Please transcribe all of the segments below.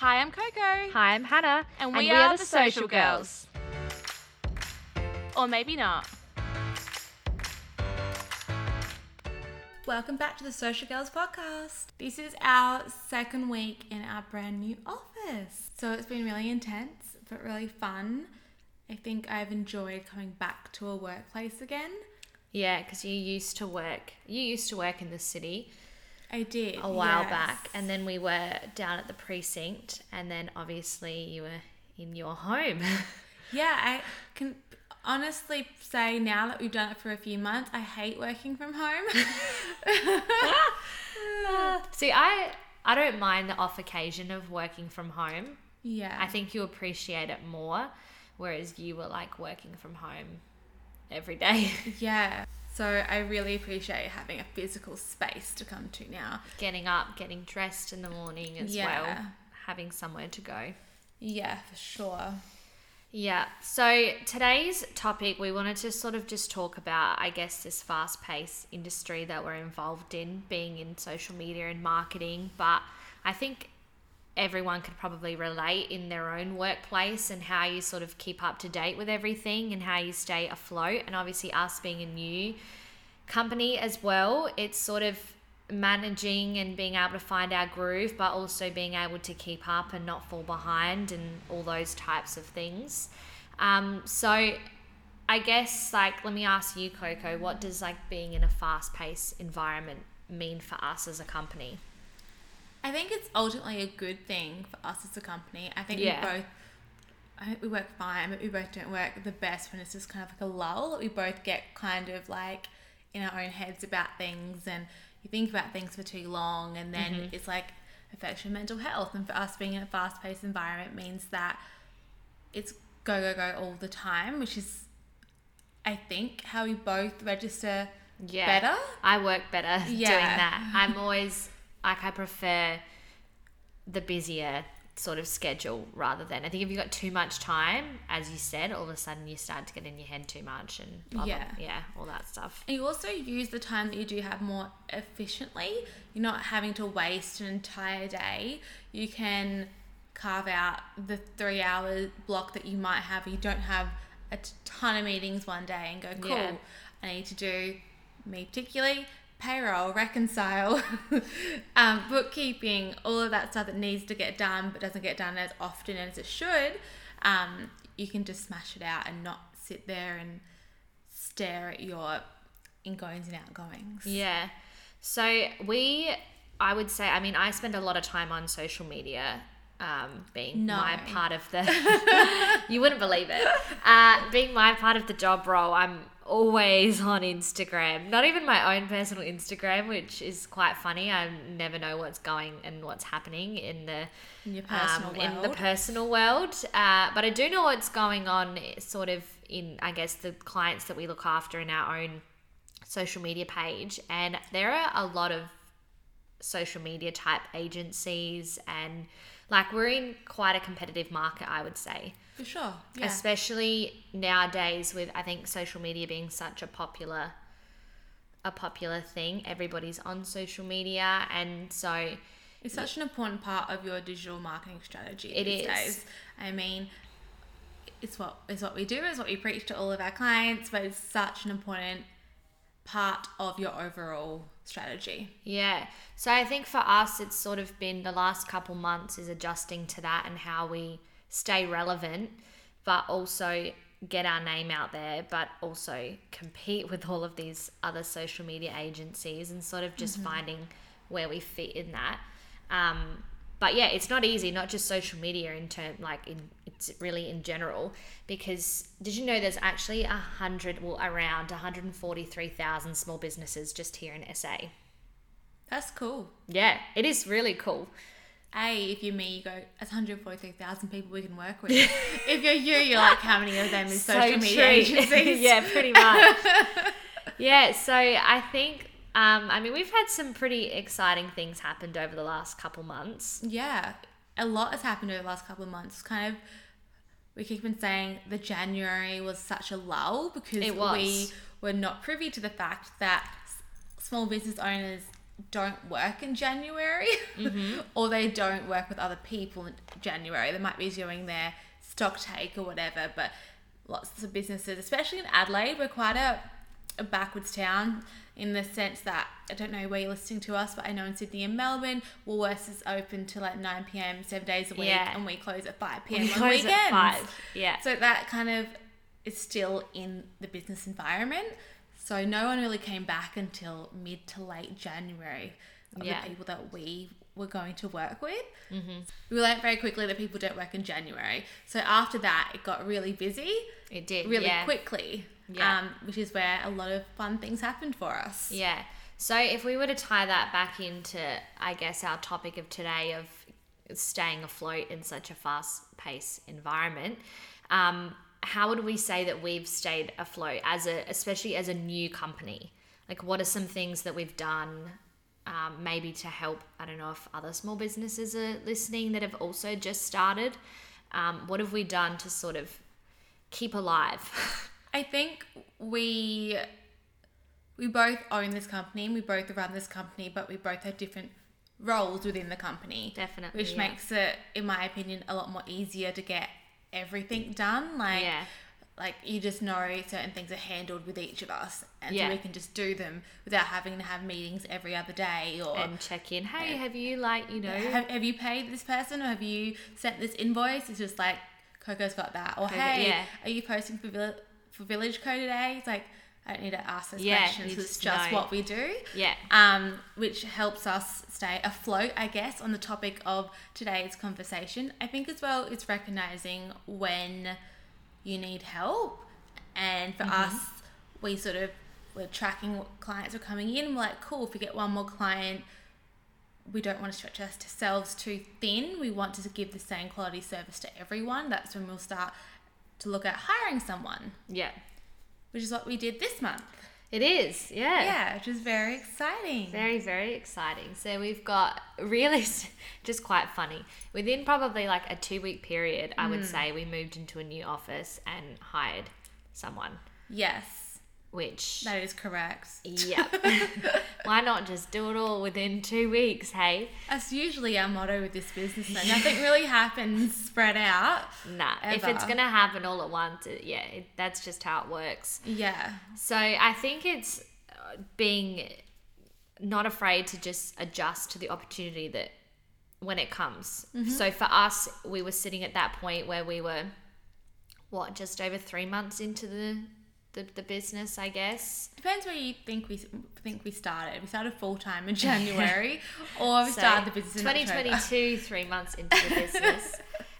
Hi, I'm Coco. Hi, I'm Hannah, And we, are, the Social Girls. Or maybe not. Welcome back to the Social Girls podcast. This is our second week in our brand new office. So it's been really intense, but really fun. I think I've enjoyed coming back to a workplace again. Yeah, because you used to work. You used to work in the city I did. a while yes. back, and then we were down at the precinct, and then obviously you were in your home. Yeah, I can honestly say now that we've done it for a few months, I hate working from home. See, I I don't mind the off occasion of working from home. yeah. I think you appreciate it more, whereas you were like working from home every day, Yeah. So I really appreciate having a physical space to come to now. getting up, getting dressed in the morning as Yeah. well, having somewhere to go. Yeah, for sure. Yeah. So today's topic, we wanted to sort of just talk about, I guess, this fast paced industry that we're involved in, being in social media and marketing. But I think everyone could probably relate in their own workplace and how you sort of keep up to date with everything and how you stay afloat. And obviously, us being a new company as well, it's sort of managing and being able to find our groove, but also being able to keep up and not fall behind and all those types of things. Um, so, I guess, like, let me ask you, Coco, what does like being in a fast paced environment mean for us as a company? I think it's ultimately a good thing for us as a company. I think Yeah. we both I think we work fine, but we both don't work the best when it's just kind of like a lull. that We both get kind of like in our own heads about things and you think about things for too long and then Mm-hmm. it's like affects your mental health. And for us being in a fast paced environment means that it's go go go all the time, which is I think how we both register Yeah. better. I work better doing that. I'm always like I prefer the busier sort of schedule rather than I think if you've got too much time, as you said, all of a sudden you start to get in your head too much and blah, blah, Yeah. yeah, all that stuff. And you also use the time that you do have more efficiently. You're not having to waste an entire day. You can carve out the three hour block that you might have. You don't have a ton of meetings one day and go, cool, Yeah. I need to do, me particularly, payroll, reconcile, um, bookkeeping, all of that stuff that needs to get done but doesn't get done as often as it should. Um, you can just smash it out and not sit there and stare at your ingoings and outgoings. Yeah. So we I would say I mean I spend a lot of time on social media um, being No. my part of the you wouldn't believe it uh, being my part of the job role i'm always on instagram. Not even my own personal instagram which is quite funny. I never know what's going and what's happening in the In your personal um, world. in the personal world. Uh, but i do know what's going on sort of in i guess the clients that we look after in our own social media page. And there are a lot of social media type agencies and like we're in quite a competitive market i would say For sure. Yeah. especially nowadays with i think social media being such a popular a popular thing everybody's on social media and so It's such an important part of your digital marketing strategy It these is. days. I mean, it's what it's what we do, it's what we preach to all of our clients, but it's such an important part of your overall strategy. Yeah. So I think for us, it's sort of been the last couple months is adjusting to that and how we stay relevant, but also get our name out there, but also compete with all of these other social media agencies and sort of just finding where we fit in that. Um, but yeah, it's not easy, not just social media in term like in it's really in general. Because did you know there's actually a hundred, well, around 143,000 small businesses just here in SA. That's cool. Yeah, it is really cool. A, if you're me, you go, that's 143,000 people we can work with. if you're you, you're like, how many of them is social media agencies? yeah, pretty much. yeah, so I think, um, I mean, we've had some pretty exciting things happened over the last couple months. Yeah, a lot has happened over the last couple of months. It's kind of, we keep on saying the January was such a lull because we were not privy to the fact that small business owners don't work in January Mm-hmm. or they don't work with other people in January. They might be doing their stock take or whatever, but lots of businesses, especially in Adelaide, we're quite a, a backwards town in the sense that I don't know where you're listening to us, but I know in Sydney and Melbourne, Woolworths is open till like 9 p.m. seven days a week, Yeah. and we close at 5 p.m. We on close weekends. at five. Yeah. So that kind of is still in the business environment. So no one really came back until mid to late January of Yeah. the people that we were going to work with. Mm-hmm. We learned very quickly that people don't work in January. So after that, it got really busy It did. really yeah. quickly, Yeah. um, which is where a lot of fun things happened for us. Yeah. So if we were to tie that back into, I guess, our topic of today of staying afloat in such a fast paced environment, um, how would we say that we've stayed afloat as a, especially as a new company? Like, what are some things that we've done, um, maybe to help? I don't know if other small businesses are listening that have also just started. Um, what have we done to sort of keep alive? I think we we both own this company and we both run this company, but we both have different roles within the company. Definitely, Which yeah. makes it, in my opinion, a lot more easier to get everything done. Like Yeah. like you just know certain things are handled with each of us. And Yeah. so we can just do them without having to have meetings every other day or and check in. Hey, have you like you know? have, have you paid this person or have you sent this invoice? It's just like Coco's got that. Or Coco- hey, yeah. are you posting for for Village Co today? It's like I don't need to ask those Yeah, questions. It's just just what we do. Yeah. Um, which helps us stay afloat, I guess, on the topic of today's conversation. I think as well it's recognizing when you need help, and for Mm-hmm. us, we sort of we're tracking what clients are coming in. We're like, cool, if we get one more client, we don't want to stretch ourselves too thin. We want to give the same quality service to everyone. That's when we'll start to look at hiring someone, Yeah. which is what we did this month. It is, yeah. Yeah, which is very exciting. Very, very exciting. So we've got really just quite funny. Within probably like a two week period, I Mm. would say we moved into a new office and hired someone, yes, which, that is correct. yeah. Why not just do it all within two weeks, hey? That's usually our motto with this business. Though. Nothing really happens spread out. Nah, if it's going to happen all at once, it, yeah, it, that's just how it works. Yeah, So I think it's uh, being not afraid to just adjust to the opportunity that when it comes. So for us, we were sitting at that point where we were what just over three months into the the, the business, I guess. depends where you think we think we started. We started full time in January, or we So, started the business in October. 2022, three months into the business.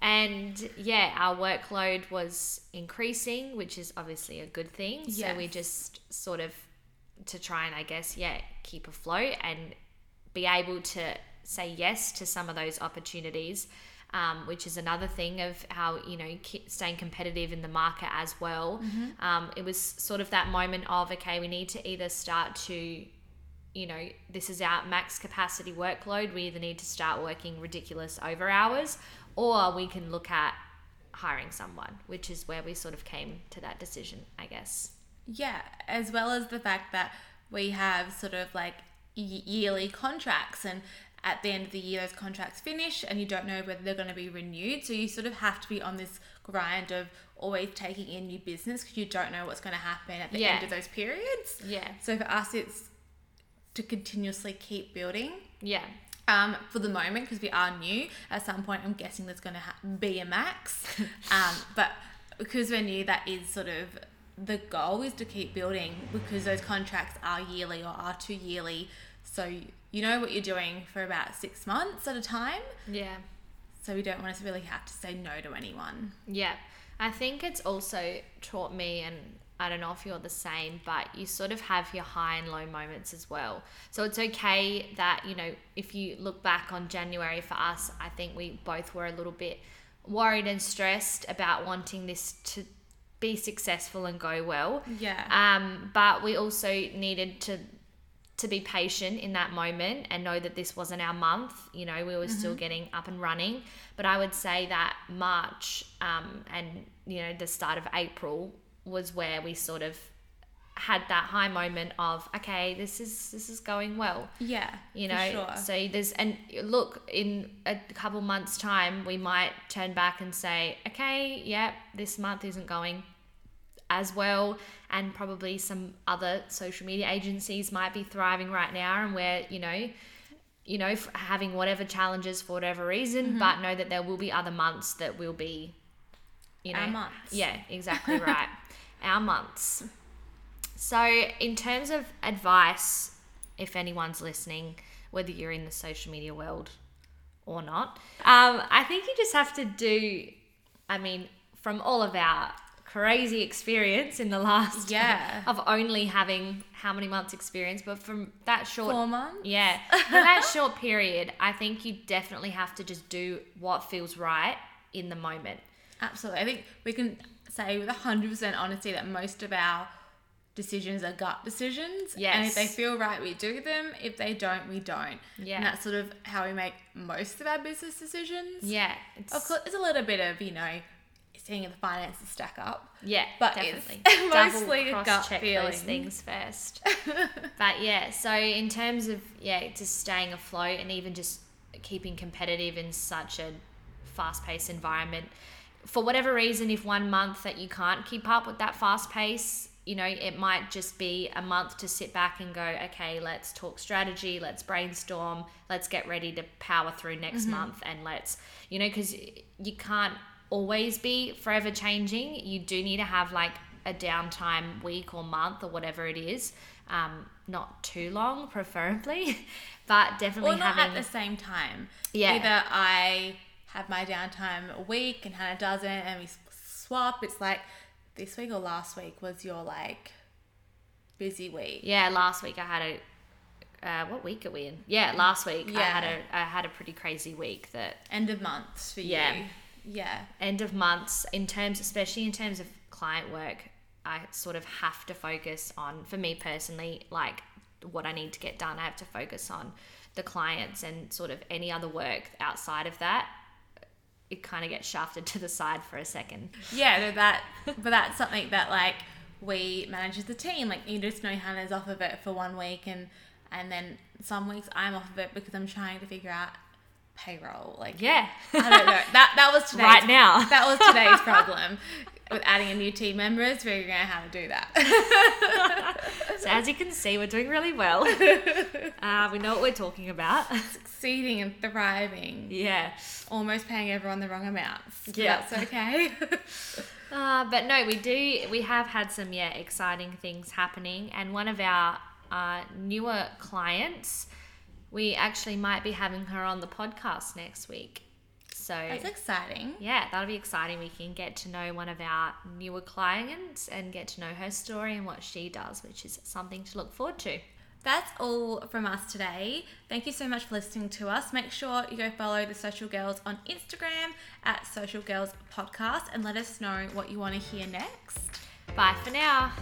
And yeah, our workload was increasing, which is obviously a good thing. So we just sort of to try and I guess yeah keep afloat and be able to say yes to some of those opportunities, um, which is another thing of how you know staying competitive in the market as well. Um, it was sort of that moment of okay, we need to either start to you know, this is our max capacity workload. We either need to start working ridiculous over hours or we can look at hiring someone, which is where we sort of came to that decision, I guess. Yeah, as well as the fact that we have sort of like yearly contracts, and at the end of the year, those contracts finish, and you don't know whether they're going to be renewed. So you sort of have to be on this grind of always taking in new business because you don't know what's going to happen at the Yeah. end of those periods. Yeah. So for us, it's to continuously keep building. Yeah. Um, for the moment, because we are new, at some point, I'm guessing there's going to ha- be a max. um, but because we're new, that is sort of the goal is to keep building because those contracts are yearly or are two yearly. So you know what you're doing for about six months at a time. Yeah. So we don't want to really have to say no to anyone. Yeah. I think it's also taught me, and I don't know if you're the same, but you sort of have your high and low moments as well. So it's okay that, you know, if you look back on January for us, I think we both were a little bit worried and stressed about wanting this to be successful and go well. Yeah. Um, but we also needed to to be patient in that moment and know that this wasn't our month. You know, we were still getting up and running. But I would say that March um, and you know the start of April was where we sort of had that high moment of okay, this is this is going well. Yeah. You know, sure. so there's and look in a couple months time we might turn back and say, okay, yeah, this month isn't going as well and probably some other social media agencies might be thriving right now and we're you know you know having whatever challenges for whatever reason Mm-hmm. but know that there will be other months that will be you know Our months. yeah exactly right our months so in terms of advice if anyone's listening whether you're in the social media world or not um, i think you just have to do i mean from all of our crazy experience in the last Yeah. of only having how many months experience but from that short Four months. yeah for that short period i think you definitely have to just do what feels right in the moment Absolutely. I think we can say with 100% honesty that most of our decisions are gut decisions. yes. And if they feel right, we do them. If they don't, we don't. Yeah. And that's sort of how we make most of our business decisions. yeah it's, Of course, it's a little bit of, you know, seeing if the finances stack up. yeah but definitely it's mostly double cross check feeling. those things first but yeah so in terms of yeah just staying afloat and even just keeping competitive in such a fast-paced environment for whatever reason if one month that you can't keep up with that fast pace you know it might just be a month to sit back and go okay let's talk strategy let's brainstorm let's get ready to power through next mm-hmm. month and let's you know because you can't always be forever changing you do need to have like a downtime week or month or whatever it is um, not too long preferably but definitely Or not having at the same time. Yeah. Either I have my downtime a week and Hannah doesn't, and we swap. It's like this week or last week was your like busy week. Yeah, last week I had a. Uh, what week are we in? Yeah, last week I had Yeah. a I had a pretty crazy week that End of month for Yeah. you. Yeah. End of months in terms especially in terms of client work I sort of have to focus on for me personally like what I need to get done I have to focus on the clients and sort of any other work outside of that it kind of gets shafted to the side for a second Yeah, no, that, but that's something that like we manage as a team. Like you just know Hannah's off of it for one week, and and then some weeks I'm off of it because I'm trying to figure out payroll. Like yeah I don't know. That that was today's, Right now. That was today's problem with adding a new team member is figuring out how to do that. so as you can see we're doing really well uh, we know what we're talking about Succeeding and thriving, yeah almost paying everyone the wrong amounts. Yeah. that's okay. Uh, but no, we do. We have had some yeah exciting things happening, and one of our uh, newer clients, we actually might be having her on the podcast next week. So that's exciting. yeah, that'll be exciting. We can get to know one of our newer clients and get to know her story and what she does, which is something to look forward to. That's all from us today. Thank you so much for listening to us. Make sure you go follow the Social Girls on Instagram at Social Girls Podcast and let us know what you want to hear next. Bye for now.